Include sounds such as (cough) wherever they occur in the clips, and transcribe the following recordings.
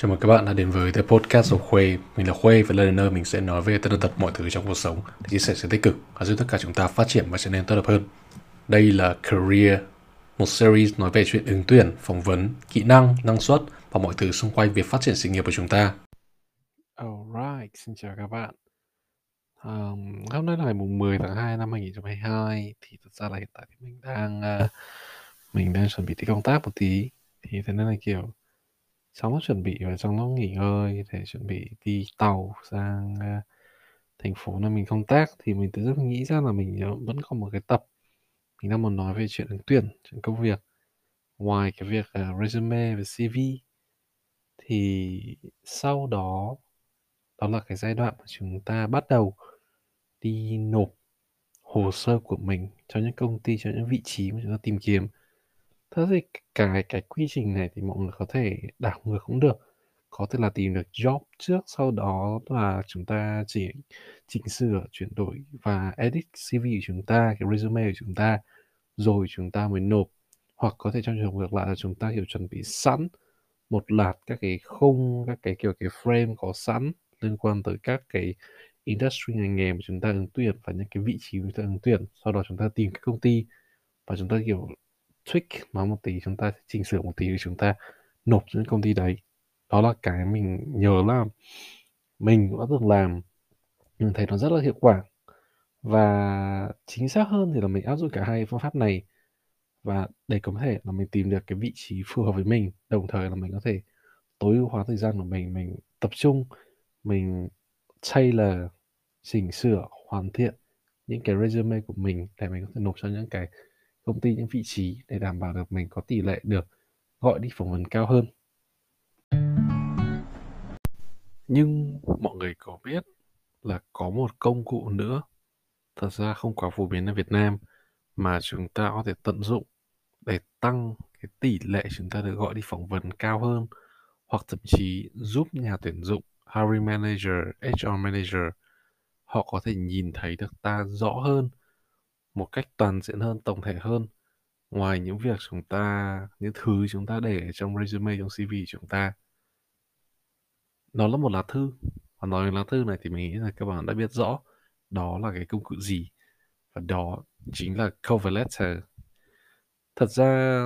Chào mừng các bạn đã đến với The Podcast của Khuê. Mình là Khuê và lần nơi mình sẽ nói về tất tật mọi thứ trong cuộc sống để chia sẻ sự tích cực và giúp tất cả chúng ta phát triển và trở nên tốt đẹp hơn. Đây là Career, một series nói về chuyện ứng tuyển, phỏng vấn, kỹ năng, năng suất và mọi thứ xung quanh việc phát triển sự nghiệp của chúng ta. Alright, xin chào các bạn. Um, hôm nay là ngày mùng 10 tháng 2 năm 2022 thì thật ra là hiện tại thì mình đang uh, mình đang chuẩn bị đi công tác một tí thì thế nên là kiểu trong nó chuẩn bị và trong nó nghỉ ngơi để chuẩn bị đi tàu sang uh, thành phố nơi mình công tác thì mình tự dưng nghĩ ra là mình ờ, vẫn còn một cái tập. Mình đang muốn nói về chuyện ứng tuyển chuyện công việc. Ngoài cái việc uh, resume và CV thì sau đó đó là cái giai đoạn mà chúng ta bắt đầu đi nộp hồ sơ của mình cho những công ty cho những vị trí mà chúng ta tìm kiếm thế thì cái cái quy trình này thì mọi người có thể đảo ngược cũng được. Có thể là tìm được job trước, sau đó là chúng ta chỉ chỉnh sửa, chuyển đổi và edit CV của chúng ta, cái resume của chúng ta, rồi chúng ta mới nộp. Hoặc có thể trong trường hợp ngược lại là chúng ta kiểu chuẩn bị sẵn một loạt các cái khung, các cái kiểu, cái frame có sẵn liên quan tới các cái industry ngành nghề mà chúng ta ứng tuyển và những cái vị trí chúng ta ứng tuyển. Sau đó chúng ta tìm cái công ty và chúng ta kiểu tweak nó một tí chúng ta chỉnh sửa một tí thì chúng ta nộp cho những công ty đấy. Đó là cái mình nhớ là mình cũng đã từng làm, mình thấy nó rất là hiệu quả. Và chính xác hơn thì là mình áp dụng cả hai phương pháp này. Và để có thể là mình tìm được cái vị trí phù hợp với mình, đồng thời là mình có thể tối ưu hóa thời gian của mình mình tập trung, mình tailor chỉnh sửa, hoàn thiện những cái resume của mình để mình có thể nộp cho những cái công ty những vị trí để đảm bảo được mình có tỷ lệ được gọi đi phỏng vấn cao hơn. Nhưng mọi người có biết là có một công cụ nữa thật ra không quá phổ biến ở Việt Nam mà chúng ta có thể tận dụng để tăng cái tỷ lệ chúng ta được gọi đi phỏng vấn cao hơn hoặc thậm chí giúp nhà tuyển dụng hiring manager, HR manager họ có thể nhìn thấy được ta rõ hơn một cách toàn diện hơn, tổng thể hơn. Ngoài những việc chúng ta những thứ chúng ta để trong resume trong CV chúng ta. Nó là một lá thư. Và nói về lá thư này thì mình nghĩ là các bạn đã biết rõ đó là cái công cụ gì. Và đó chính là cover letter. Thật ra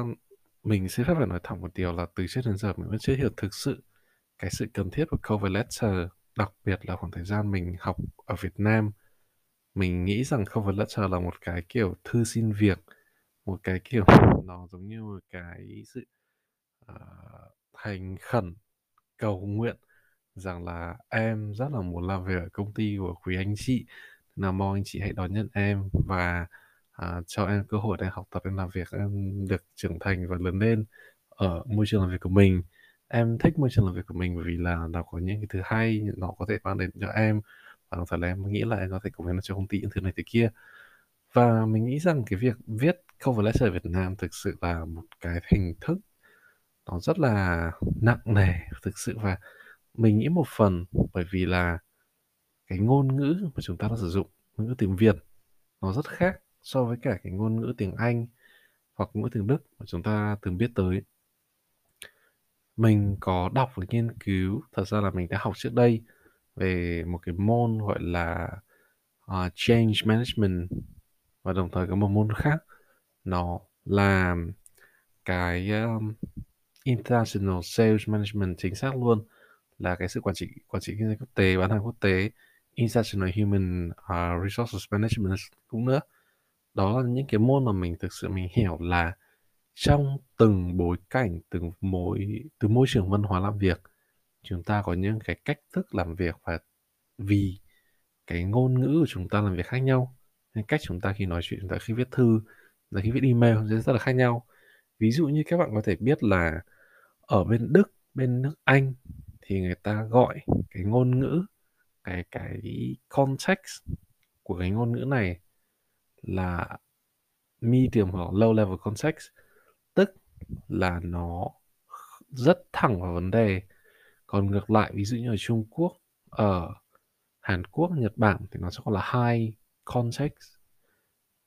mình sẽ phép phải nói thẳng một điều là từ trước đến giờ mình vẫn chưa hiểu thực sự cái sự cần thiết của cover letter đặc biệt là khoảng thời gian mình học ở Việt Nam mình nghĩ rằng cover letter là một cái kiểu thư xin việc một cái kiểu (laughs) nó giống như một cái sự uh, thành khẩn cầu nguyện rằng là em rất là muốn làm việc ở công ty của quý anh chị là mong anh chị hãy đón nhận em và uh, cho em cơ hội để học tập em làm việc em được trưởng thành và lớn lên ở môi trường làm việc của mình. Em thích môi trường làm việc của mình bởi vì là nó có những cái thứ hay nó có thể mang đến cho em và đồng là em nghĩ là em có thể cống hiến cho công ty những thứ này, thứ kia. Và mình nghĩ rằng cái việc viết cover letter ở Việt Nam thực sự là một cái hình thức nó rất là nặng nề thực sự. Và mình nghĩ một phần bởi vì là cái ngôn ngữ mà chúng ta đã sử dụng, ngôn ngữ tiếng Việt, nó rất khác so với cả cái ngôn ngữ tiếng Anh hoặc ngôn ngữ tiếng Đức mà chúng ta từng biết tới. Mình có đọc và nghiên cứu, thật ra là mình đã học trước đây về một cái môn gọi là uh, change management và đồng thời có một môn khác. Nó là cái um, international sales management chính xác luôn là cái sự quản trị quản trị kinh doanh quốc tế bán hàng quốc tế international human uh, resources management cũng nữa. Đó là những cái môn mà mình thực sự mình hiểu là trong từng bối cảnh từng mối từ môi trường văn hóa làm việc chúng ta có những cái cách thức làm việc và vì cái ngôn ngữ của chúng ta làm việc khác nhau. Nên cách chúng ta khi nói chuyện, chúng ta khi viết thư là khi viết email sẽ rất là khác nhau. Ví dụ như các bạn có thể biết là ở bên đức, bên nước anh thì người ta gọi cái ngôn ngữ, cái cái context của cái ngôn ngữ này là medium hoặc low level context, tức là nó rất thẳng vào vấn đề còn ngược lại ví dụ như ở Trung Quốc ở Hàn Quốc Nhật Bản thì nó sẽ gọi là high context.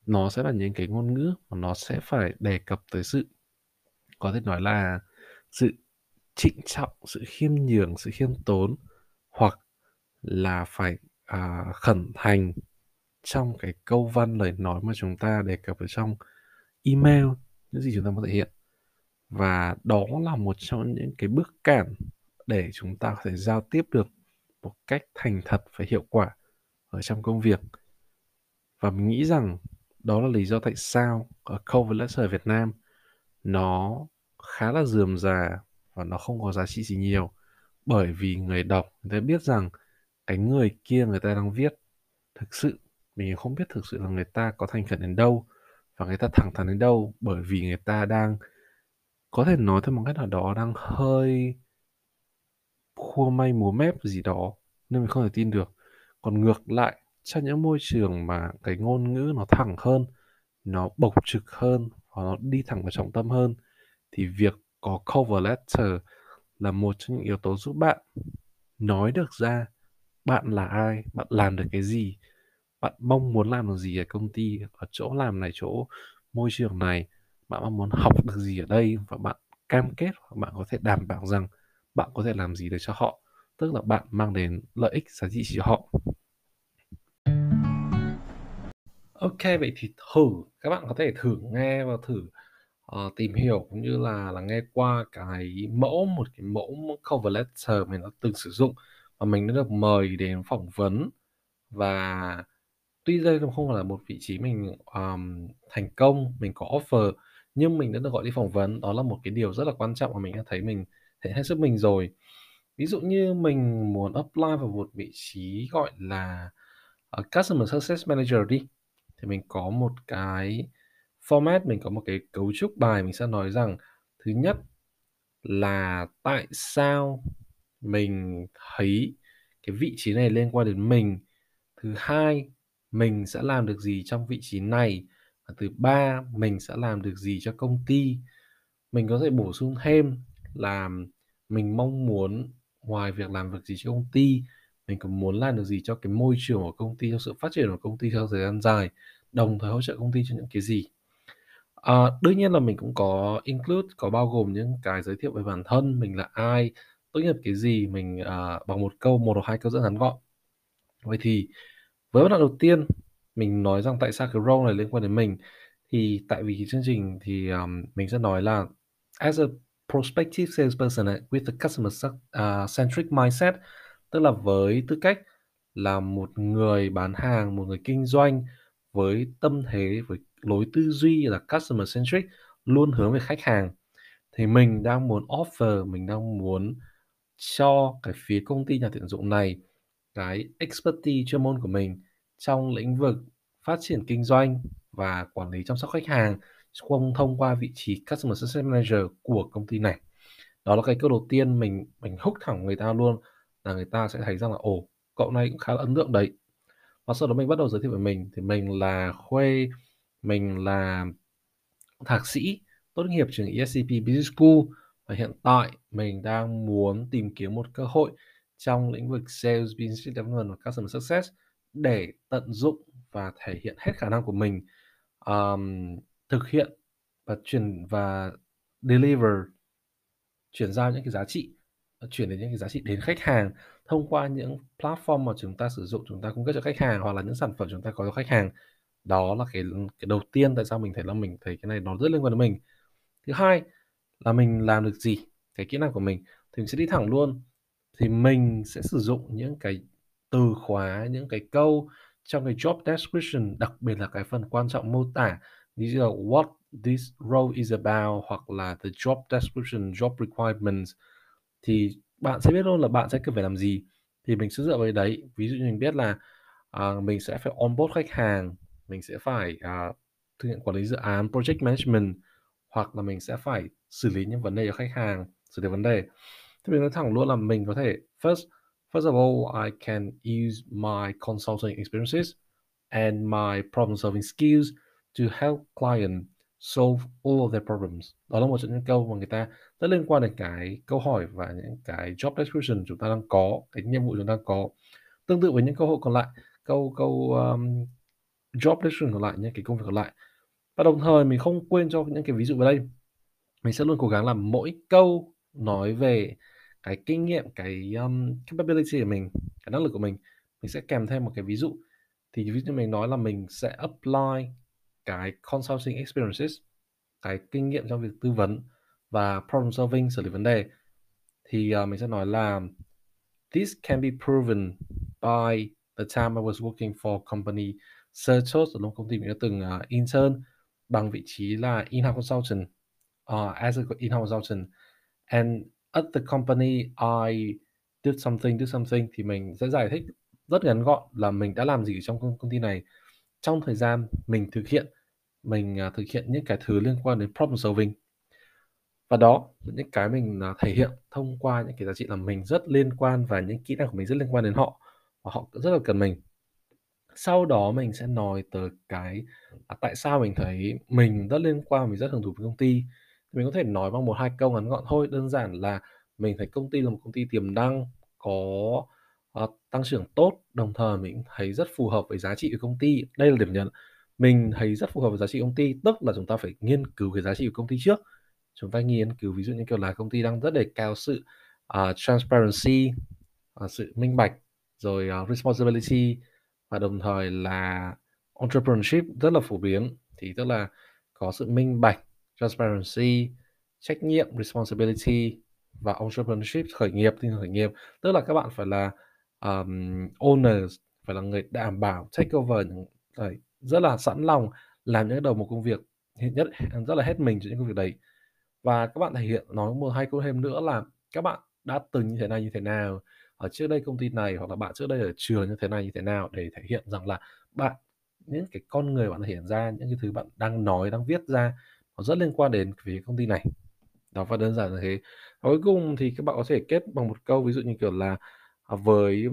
Nó sẽ là những cái ngôn ngữ mà nó sẽ phải đề cập tới sự có thể nói là sự trịnh trọng sự khiêm nhường sự khiêm tốn hoặc là phải à, khẩn thành trong cái câu văn lời nói mà chúng ta đề cập ở trong email những gì chúng ta muốn thể hiện. Và đó là một trong những cái bước cản để chúng ta có thể giao tiếp được một cách thành thật và hiệu quả ở trong công việc. Và mình nghĩ rằng đó là lý do tại sao ở cover ở Việt Nam nó khá là dườm già và nó không có giá trị gì nhiều. Bởi vì người đọc, người ta biết rằng cái người kia người ta đang viết, thực sự mình không biết thực sự là người ta có thành khẩn đến đâu và người ta thẳng thắn đến đâu bởi vì người ta đang, có thể nói theo một cách nào đó, đang hơi khua may múa mép gì đó nên mình không thể tin được. Còn ngược lại, trong những môi trường mà cái ngôn ngữ nó thẳng hơn, nó bộc trực hơn và nó đi thẳng vào trọng tâm hơn, thì việc có cover letter là một trong những yếu tố giúp bạn nói được ra bạn là ai, bạn làm được cái gì, bạn mong muốn làm được gì ở công ty, ở chỗ làm này, chỗ môi trường này, bạn mong muốn học được gì ở đây và bạn cam kết hoặc bạn có thể đảm bảo rằng bạn có thể làm gì để cho họ tức là bạn mang đến lợi ích giá trị cho họ. Ok vậy thì thử các bạn có thể thử nghe và thử uh, tìm hiểu cũng như là là nghe qua cái mẫu một cái mẫu cover letter mình đã từng sử dụng và mình đã được mời đến phỏng vấn. Và tuy đây không phải là một vị trí mình um, thành công mình có offer nhưng mình đã được gọi đi phỏng vấn. Đó là một cái điều rất là quan trọng mà mình đã thấy mình thể hết sức mình rồi. Ví dụ như mình muốn apply vào một vị trí gọi là uh, customer success manager đi thì mình có một cái format mình có một cái cấu trúc bài mình sẽ nói rằng thứ nhất là tại sao mình thấy cái vị trí này liên quan đến mình. Thứ hai mình sẽ làm được gì trong vị trí này? Và thứ ba mình sẽ làm được gì cho công ty? Mình có thể bổ sung thêm là mình mong muốn ngoài việc làm việc gì cho công ty mình cũng muốn làm được gì cho cái môi trường của công ty cho sự phát triển của công ty theo thời gian dài đồng thời hỗ trợ công ty cho những cái gì. À, đương nhiên là mình cũng có include có bao gồm những cái giới thiệu về bản thân mình là ai tốt nghiệp cái gì mình à, bằng một câu một hoặc hai câu rất ngắn gọn. Vậy thì với bắt đầu đầu tiên mình nói rằng tại sao cái role này liên quan đến mình thì tại vì cái chương trình thì um, mình sẽ nói là as a prospective salesperson with a customer à, centric mindset, tức là với tư cách là một người bán hàng, một người kinh doanh với tâm thế, với lối tư duy là customer centric, luôn hướng về khách hàng. Thì mình đang muốn offer, mình đang muốn cho cái phía công ty nhà tuyển dụng này cái expertise chuyên môn của mình trong lĩnh vực phát triển kinh doanh và quản lý chăm sóc khách hàng không thông qua vị trí customer success manager của công ty này. Đó là cái câu đầu tiên mình mình hút thẳng người ta luôn là người ta sẽ thấy rằng là ồ cậu này cũng khá là ấn tượng đấy. Và sau đó mình bắt đầu giới thiệu về mình thì mình là khuê mình là thạc sĩ tốt nghiệp trường ESCP Business School. Và hiện tại mình đang muốn tìm kiếm một cơ hội trong lĩnh vực sales, business development và customer success để tận dụng và thể hiện hết khả năng của mình. Um, thực hiện và chuyển và deliver, chuyển giao những cái giá trị, chuyển đến những cái giá trị đến khách hàng thông qua những platform mà chúng ta sử dụng, chúng ta cung cấp cho khách hàng hoặc là những sản phẩm chúng ta có cho khách hàng. Đó là cái cái đầu tiên tại sao mình thấy là mình thấy cái này nó rất liên quan đến mình. Thứ hai là mình làm được gì, cái kỹ năng của mình thì mình sẽ đi thẳng luôn. Thì mình sẽ sử dụng những cái từ khóa, những cái câu trong cái job description, đặc biệt là cái phần quan trọng mô tả như là what this role is about hoặc là the job description job requirements. Thì bạn sẽ biết luôn là bạn sẽ cần phải làm gì. Thì mình sẽ dựa vào đấy. Ví dụ như mình biết là uh, mình sẽ phải onboard khách hàng mình sẽ phải uh, thực hiện quản lý dự án project management hoặc là mình sẽ phải xử lý những vấn đề cho khách hàng xử lý vấn đề. Thì mình nói thẳng luôn là mình có thể first first of all I can use my consulting experiences and my problem solving skills to help client solve all of their problems. Đó là một trong những câu mà người ta rất liên quan đến cái câu hỏi và những cái job description chúng ta đang có cái nhiệm vụ chúng ta có. Tương tự với những câu hỏi còn lại câu câu um, job description còn lại những cái công việc còn lại. Và đồng thời mình không quên cho những cái ví dụ vào đây. Mình sẽ luôn cố gắng làm mỗi câu nói về cái kinh nghiệm, cái, um, capability của mình, cái năng lực của mình, mình sẽ kèm thêm một cái ví dụ. Thì ví dụ mình nói là mình sẽ apply cái consulting experiences, cái kinh nghiệm trong việc tư vấn và problem solving, xử lý vấn đề. Thì, uh, mình sẽ nói là "This can be proven by the time I was working for company Certos" ở công ty mình đã từng, uh, intern bằng vị trí là in-house consultant, uh, as a in-house consultant. And at the company I did something, did something thì mình sẽ giải thích rất ngắn gọn là mình đã làm gì trong công công ty này. Trong thời gian mình thực hiện, mình, uh, thực hiện những cái thứ liên quan đến problem solving. Và đó là những cái mình, uh, thể hiện thông qua những cái giá trị là mình rất liên quan và những kỹ năng của mình rất liên quan đến họ, và họ cũng rất là cần mình. Sau đó mình sẽ nói tới cái, à, tại sao mình thấy mình rất liên quan, mình rất hứng thú với công ty. Mình có thể nói bằng 1-2 câu ngắn gọn thôi, đơn giản là mình thấy công ty là một công ty tiềm năng, có, uh, tăng trưởng tốt, đồng thời mình thấy rất phù hợp với giá trị của công ty. Đây là điểm nhấn. Mình thấy rất phù hợp với giá trị công ty, tức là chúng ta phải nghiên cứu cái giá trị của công ty trước. Chúng ta nghiên cứu ví dụ như, kiểu là, công ty đang rất đề cao sự, uh, transparency, uh, sự minh bạch, rồi, uh, responsibility và đồng thời là entrepreneurship rất là phổ biến. Thì tức là có sự minh bạch, transparency, trách nhiệm, responsibility và entrepreneurship, khởi nghiệp, tinh khởi nghiệp. Tức là các bạn phải là, um, owners, phải là người đảm bảo take over những phải rất là sẵn lòng làm những cái đầu một công việc, hiện nhất à, rất là hết mình cho những công việc đấy. Và các bạn thể hiện nói 1-2 câu thêm nữa là các bạn đã từng như thế này, như thế nào, ở trước đây công ty này hoặc là bạn trước đây ở trường như thế này, như thế nào để thể hiện rằng là bạn những cái con người bạn thể hiện ra, những cái thứ bạn đang nói, đang viết ra nó rất liên quan đến phía công ty này. Đó, và đơn giản là thế. Và cuối cùng thì các bạn có thể kết bằng một câu ví dụ như, kiểu là, à, với,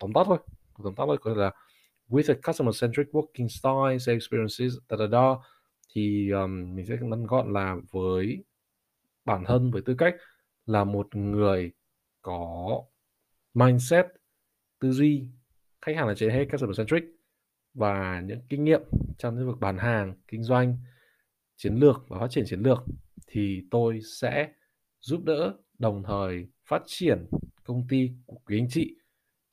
tóm tắt thôi, tóm tắt thôi, có thể là "With a customer-centric working style, sales experiences" da, da, da. Thì, um, mình sẽ ngắn gọn là với bản thân, với tư cách là một người có mindset, tư duy khách hàng là trên hết, customer-centric và những kinh nghiệm trong lĩnh vực bán hàng, kinh doanh, chiến lược và phát triển chiến lược, thì tôi sẽ giúp đỡ, đồng thời phát triển công ty của quý anh chị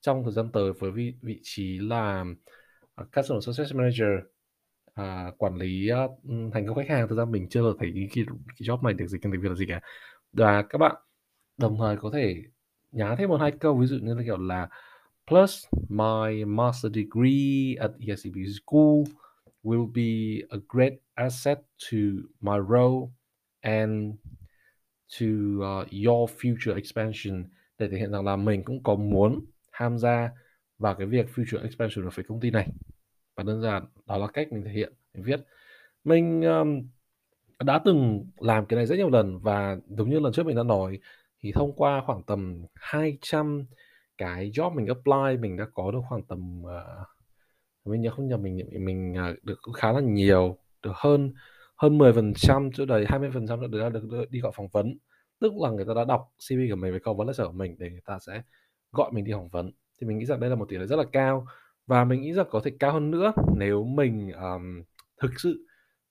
trong thời gian tới với vị vị trí là, à, Customer Success Manager, à, quản lý, uh, thành công khách hàng. Thực ra mình chưa thấy cái cái cái job này được dịch thành tiếng Việt là gì cả. Và các bạn đồng thời có thể nhá thêm 1-2 câu, ví dụ như là, kiểu là "Plus my master degree at ESCP School will be a great asset to my role and to, uh, your future expansion." Để thể hiện rằng là mình cũng có muốn tham gia vào cái việc future expansion của phía công ty này. Và đơn giản đó là cách mình thể hiện, mình viết. Mình, um, đã từng làm cái này rất nhiều lần và giống như lần trước mình đã nói, thì thông qua khoảng tầm 200 cái job mình apply, mình đã có được khoảng tầm, uh, mình nhớ không nhầm mình mình uh, được khá là nhiều, được hơn hơn 10%, chỗ đầy 20% được được được đi gọi phỏng vấn. Tức là người ta đã đọc CV của mình với lịch sử của mình để người ta sẽ gọi mình đi phỏng vấn. Thì mình nghĩ rằng đây là một tỷ lệ rất là cao và mình nghĩ rằng có thể cao hơn nữa nếu mình, um, thực sự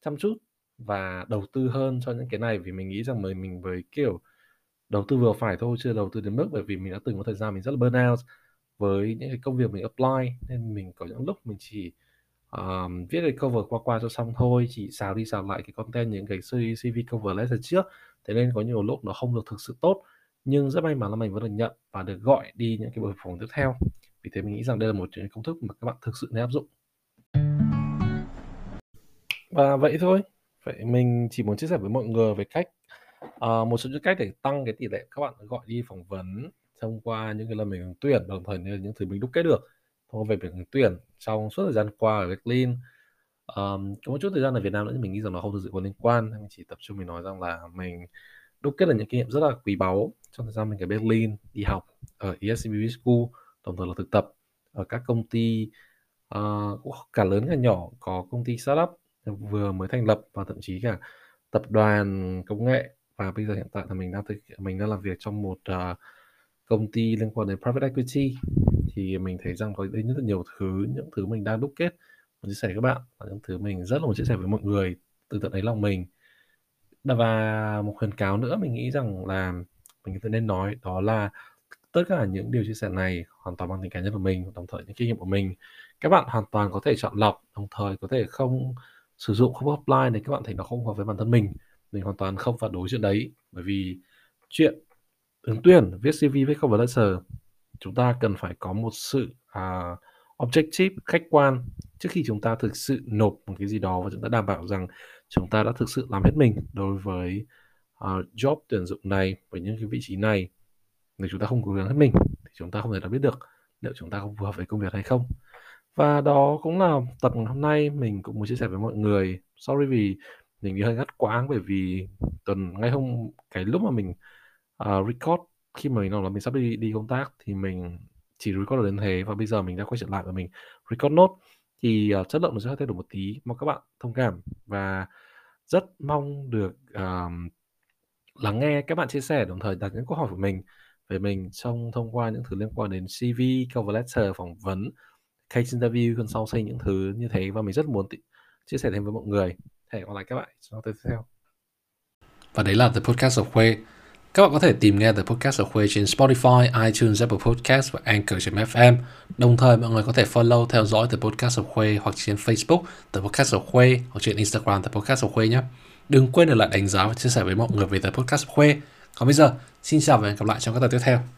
chăm chút và đầu tư hơn cho những cái này. Vì mình nghĩ rằng mình mình với, kiểu, đầu tư vừa phải thôi, chưa đầu tư đến mức bởi vì mình đã từng có thời gian mình rất là burnout với những cái công việc mình apply, nên mình có những lúc mình chỉ, um, viết cái cover qua qua cho xong thôi, chỉ xào đi xào lại cái content những cái CV CV cover letter trước. Thế nên có nhiều lúc nó không được thực sự tốt, nhưng rất may mắn là mình vẫn được nhận và được gọi đi những cái buổi phỏng vấn tiếp theo. Vì thế mình nghĩ rằng đây là một trong những công thức mà các bạn thực sự nên áp dụng. Và vậy thôi. Vậy mình chỉ muốn chia sẻ với mọi người về cách uh, một số những cách để tăng cái tỷ lệ các bạn gọi đi phỏng vấn thông qua những cái lần mình tuyển, đồng thời như những thứ mình đúc kết được thông qua việc mình tuyển trong suốt thời gian qua ở Berlin. um, có một chút thời gian ở Việt Nam nữa nhưng mình nghĩ rằng nó không thực sự có liên quan, nên mình chỉ tập trung mình nói rằng là mình đúc kết là những kinh nghiệm rất là quý báu trong thời gian mình ở Berlin đi học ở ESCP School, đồng thời là thực tập ở các công ty, uh, cả lớn cả nhỏ, có công ty startup vừa mới thành lập và thậm chí cả tập đoàn công nghệ. Và bây giờ hiện tại là mình đang thực mình đang làm việc trong một, uh, công ty liên quan đến private equity. Thì mình thấy rằng có đây rất là nhiều thứ, những thứ mình đang đúc kết, muốn chia sẻ với các bạn và những thứ mình rất là muốn chia sẻ với mọi người từ tận đáy lòng mình và một khuyến cáo nữa mình nghĩ rằng là mình nên nói đó là tất cả những điều chia sẻ này hoàn toàn bằng tính cá nhân của mình đồng thời những kinh nghiệm của mình các bạn hoàn toàn có thể chọn lọc đồng thời có thể không sử dụng không apply để các bạn thấy nó không hợp với bản thân mình. Mình hoàn toàn không phản đối chuyện đấy bởi vì chuyện ứng tuyển viết CV viết cover letter chúng ta cần phải có một sự uh, objective khách quan trước khi chúng ta thực sự nộp một cái gì đó và chúng ta đảm bảo rằng chúng ta đã thực sự làm hết mình đối với uh, job tuyển dụng này với những cái vị trí này. Nếu chúng ta không cố gắng hết mình thì chúng ta không thể nào biết được liệu chúng ta có phù hợp với công việc hay không. Và đó cũng là tập ngày hôm nay mình cũng muốn chia sẻ với mọi người. Sorry vì mình đi hơi ngắt quãng bởi vì tuần ngay hôm cái lúc mà mình uh, record khi mà mình nói là mình sắp đi đi công tác thì mình chỉ record được đến thế và bây giờ mình đã quay trở lại và mình record nốt thì uh, chất lượng nó sẽ thay đổi một tí mong các bạn thông cảm và rất mong được uh, lắng nghe các bạn chia sẻ đồng thời đặt những câu hỏi của mình về mình trong thông qua những thứ liên quan đến CV, cover letter, phỏng vấn, case interview, consulting những thứ như thế và mình rất muốn chia sẻ thêm với mọi người. Hẹn gặp lại các bạn trong tiếp theo. Và đấy là The Podcast of Khuê. Các bạn có thể tìm nghe The Podcast of Khuê trên Spotify, iTunes, Apple Podcast và Anchor.fm. Đồng thời mọi người có thể follow theo dõi The Podcast of Khuê hoặc trên Facebook The Podcast of Khuê hoặc trên Instagram The Podcast of Khuê nhé. Đừng quên để lại đánh giá và chia sẻ với mọi người về The Podcast of Khuê. Còn bây giờ, xin chào và hẹn gặp lại trong các tập tiếp theo.